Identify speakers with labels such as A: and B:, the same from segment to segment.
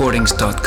A: infrasonicrecordings.com.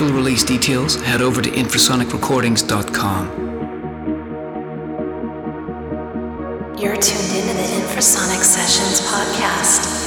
B: full release details, head over to infrasonicrecordings.com.
A: You're tuned into the Infrasonic Sessions podcast.